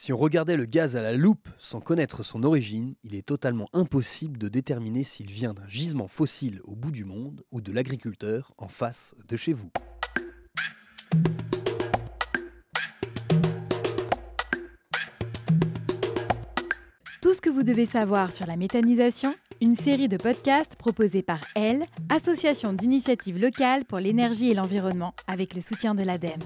Si on regardait le gaz à la loupe sans connaître son origine, il est totalement impossible de déterminer s'il vient d'un gisement fossile au bout du monde ou de l'agriculteur en face de chez vous. Tout ce que vous devez savoir sur la méthanisation, une série de podcasts proposés par Elle, Association d'initiatives locales pour l'énergie et l'environnement, avec le soutien de l'ADEME.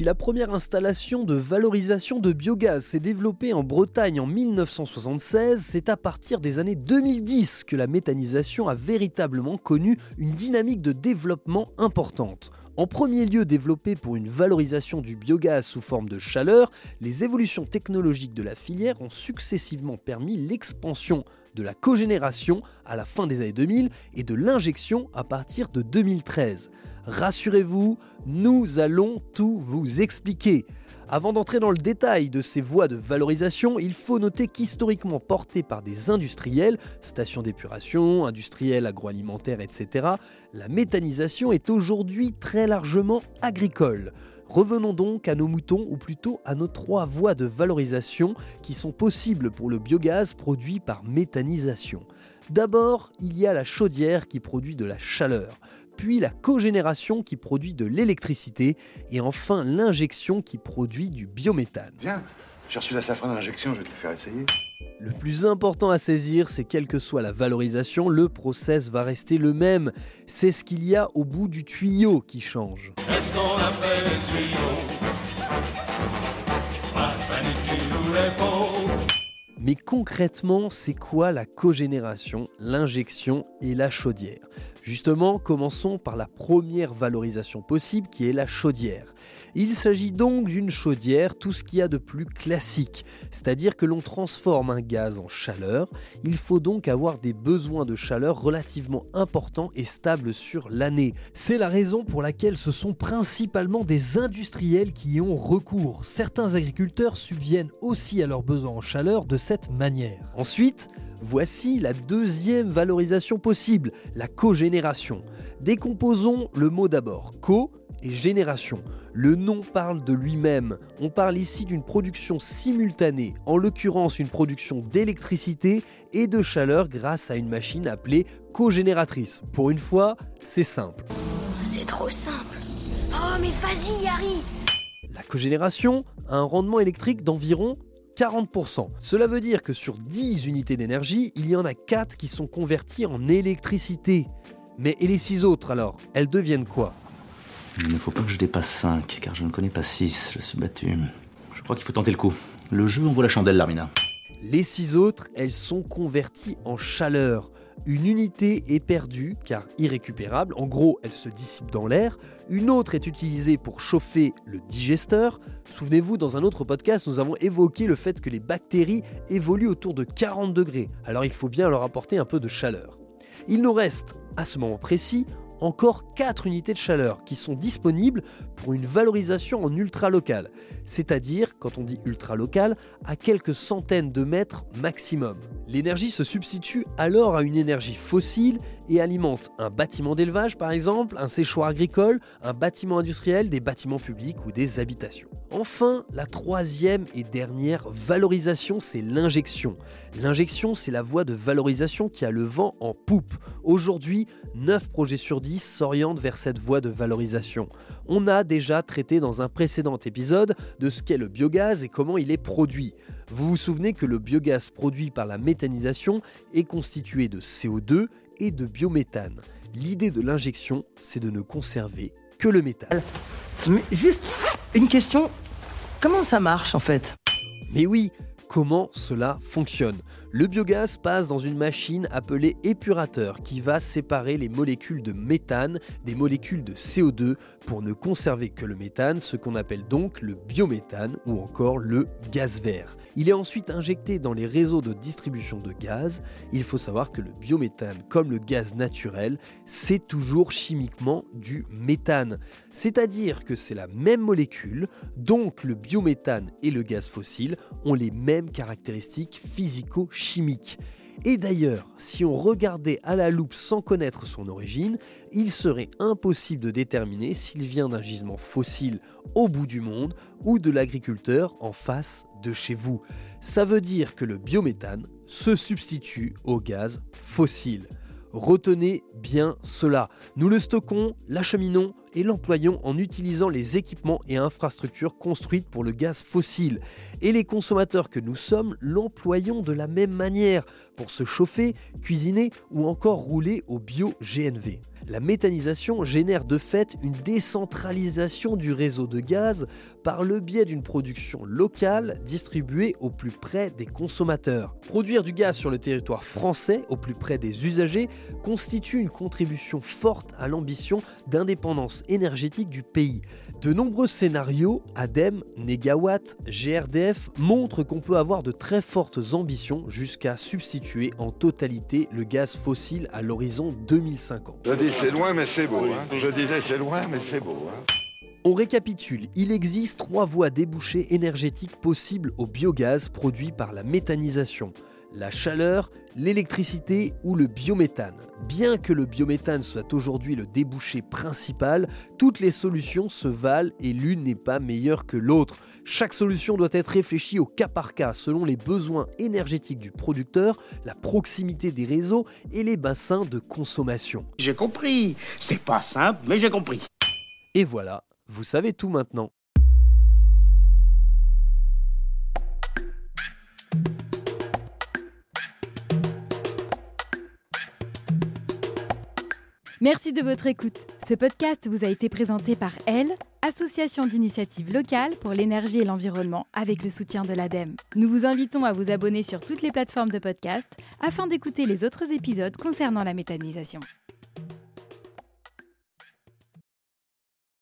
Si la première installation de valorisation de biogaz s'est développée en Bretagne en 1976, c'est à partir des années 2010 que la méthanisation a véritablement connu une dynamique de développement importante. En premier lieu développée pour une valorisation du biogaz sous forme de chaleur, les évolutions technologiques de la filière ont successivement permis l'expansion de la cogénération à la fin des années 2000 et de l'injection à partir de 2013. Rassurez-vous, nous allons tout vous expliquer. Avant d'entrer dans le détail de ces voies de valorisation, il faut noter qu'historiquement portées par des industriels, stations d'épuration, industriels agroalimentaires, etc., la méthanisation est aujourd'hui très largement agricole. Revenons donc à nos moutons, ou plutôt à nos trois voies de valorisation qui sont possibles pour le biogaz produit par méthanisation. D'abord, il y a la chaudière qui produit de la chaleur puis la cogénération qui produit de l'électricité, et enfin l'injection qui produit du biométhane. Viens, j'ai reçu la safran d'injection, je vais te le faire essayer. Le plus important à saisir, c'est quelle que soit la valorisation, le process va rester le même. C'est ce qu'il y a au bout du tuyau qui change. Mais concrètement, c'est quoi la cogénération, l'injection et la chaudière? Justement, commençons par la première valorisation possible qui est la chaudière. Il s'agit donc d'une chaudière, tout ce qu'il y a de plus classique, c'est-à-dire que l'on transforme un gaz en chaleur. Il faut donc avoir des besoins de chaleur relativement importants et stables sur l'année. C'est la raison pour laquelle ce sont principalement des industriels qui y ont recours. Certains agriculteurs subviennent aussi à leurs besoins en chaleur de cette manière. Ensuite, Voici la deuxième valorisation possible, la cogénération. Décomposons le mot d'abord. Co et génération. Le nom parle de lui-même. On parle ici d'une production simultanée, en l'occurrence une production d'électricité et de chaleur grâce à une machine appelée cogénératrice. Pour une fois, c'est simple. C'est trop simple. Oh mais vas-y Harry La cogénération a un rendement électrique d'environ 40%. Cela veut dire que sur 10 unités d'énergie, il y en a 4 qui sont converties en électricité. Mais et les 6 autres alors Elles deviennent quoi? Il ne faut pas que je dépasse 5, car je ne connais pas 6, je suis battu. Je crois qu'il faut tenter le coup. Le jeu envoie la chandelle, Larmina. Les 6 autres, elles sont converties en chaleur. Une unité est perdue car irrécupérable, en gros elle se dissipe dans l'air, une autre est utilisée pour chauffer le digesteur. Souvenez-vous, dans un autre podcast, nous avons évoqué le fait que les bactéries évoluent autour de 40 degrés, alors il faut bien leur apporter un peu de chaleur. Il nous reste, à ce moment précis, encore 4 unités de chaleur qui sont disponibles pour une valorisation en ultra local, c'est-à-dire, quand on dit ultra local, à quelques centaines de mètres maximum. L'énergie se substitue alors à une énergie fossile et alimente un bâtiment d'élevage par exemple, un séchoir agricole, un bâtiment industriel, des bâtiments publics ou des habitations. Enfin, la troisième et dernière valorisation, c'est l'injection. L'injection, c'est la voie de valorisation qui a le vent en poupe. Aujourd'hui, 9 projets sur 10 s'orientent vers cette voie de valorisation. On a déjà traité dans un précédent épisode de ce qu'est le biogaz et comment il est produit. Vous vous souvenez que le biogaz produit par la méthanisation est constitué de CO2 et de biométhane. L'idée de l'injection, c'est de ne conserver que le métal. Mais juste une question, comment ça marche en fait? Mais oui, comment cela fonctionne le biogaz passe dans une machine appelée épurateur qui va séparer les molécules de méthane des molécules de CO2 pour ne conserver que le méthane, ce qu'on appelle donc le biométhane ou encore le gaz vert. Il est ensuite injecté dans les réseaux de distribution de gaz. Il faut savoir que le biométhane, comme le gaz naturel, c'est toujours chimiquement du méthane. C'est-à-dire que c'est la même molécule, donc le biométhane et le gaz fossile ont les mêmes caractéristiques physico-chimiques chimique. Et d'ailleurs, si on regardait à la loupe sans connaître son origine, il serait impossible de déterminer s'il vient d'un gisement fossile au bout du monde ou de l'agriculteur en face de chez vous. Ça veut dire que le biométhane se substitue au gaz fossile. Retenez bien cela. Nous le stockons, l'acheminons et l'employons en utilisant les équipements et infrastructures construites pour le gaz fossile. Et les consommateurs que nous sommes l'employons de la même manière pour se chauffer, cuisiner ou encore rouler au bio-GNV. La méthanisation génère de fait une décentralisation du réseau de gaz par le biais d'une production locale distribuée au plus près des consommateurs. Produire du gaz sur le territoire français au plus près des usagers constitue une contribution forte à l'ambition d'indépendance énergétique du pays. De nombreux scénarios, ADEME, Negawatt, GRDF, montrent qu'on peut avoir de très fortes ambitions jusqu'à substituer en totalité le gaz fossile à l'horizon 2050. Je dis c'est loin mais c'est beau. Hein. Je disais c'est loin mais c'est beau. Hein. On récapitule, il existe trois voies débouchées énergétiques possibles au biogaz produit par la méthanisation la chaleur, l'électricité ou le biométhane. Bien que le biométhane soit aujourd'hui le débouché principal, toutes les solutions se valent et l'une n'est pas meilleure que l'autre. Chaque solution doit être réfléchie au cas par cas selon les besoins énergétiques du producteur, la proximité des réseaux et les bassins de consommation. J'ai compris. C'est pas simple, mais j'ai compris. Et voilà, vous savez tout maintenant. Merci de votre écoute. Ce podcast vous a été présenté par Elle, Association d'initiative locale pour l'énergie et l'environnement, avec le soutien de l'ADEME. Nous vous invitons à vous abonner sur toutes les plateformes de podcast afin d'écouter les autres épisodes concernant la méthanisation.